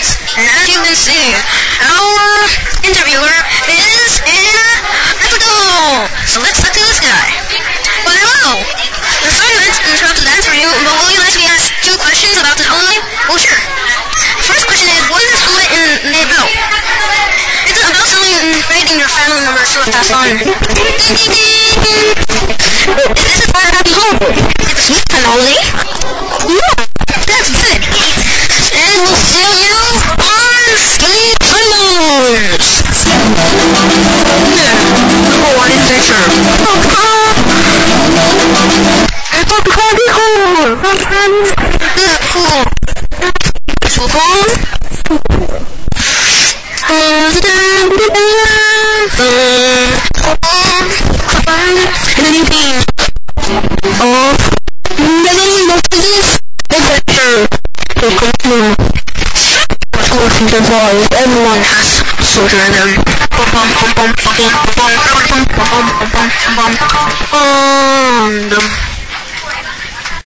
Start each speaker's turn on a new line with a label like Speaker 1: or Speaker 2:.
Speaker 1: see. Our interviewer is in Mexico. So let's talk to this guy. Well, hello. Sorry to interrupt the answer you, but will you let me ask two questions about the holiday? Well, sure. First question is, what is this holiday in about? It's about someone inviting your family members to a fast on. Voice. Everyone has soldier in bom bom bom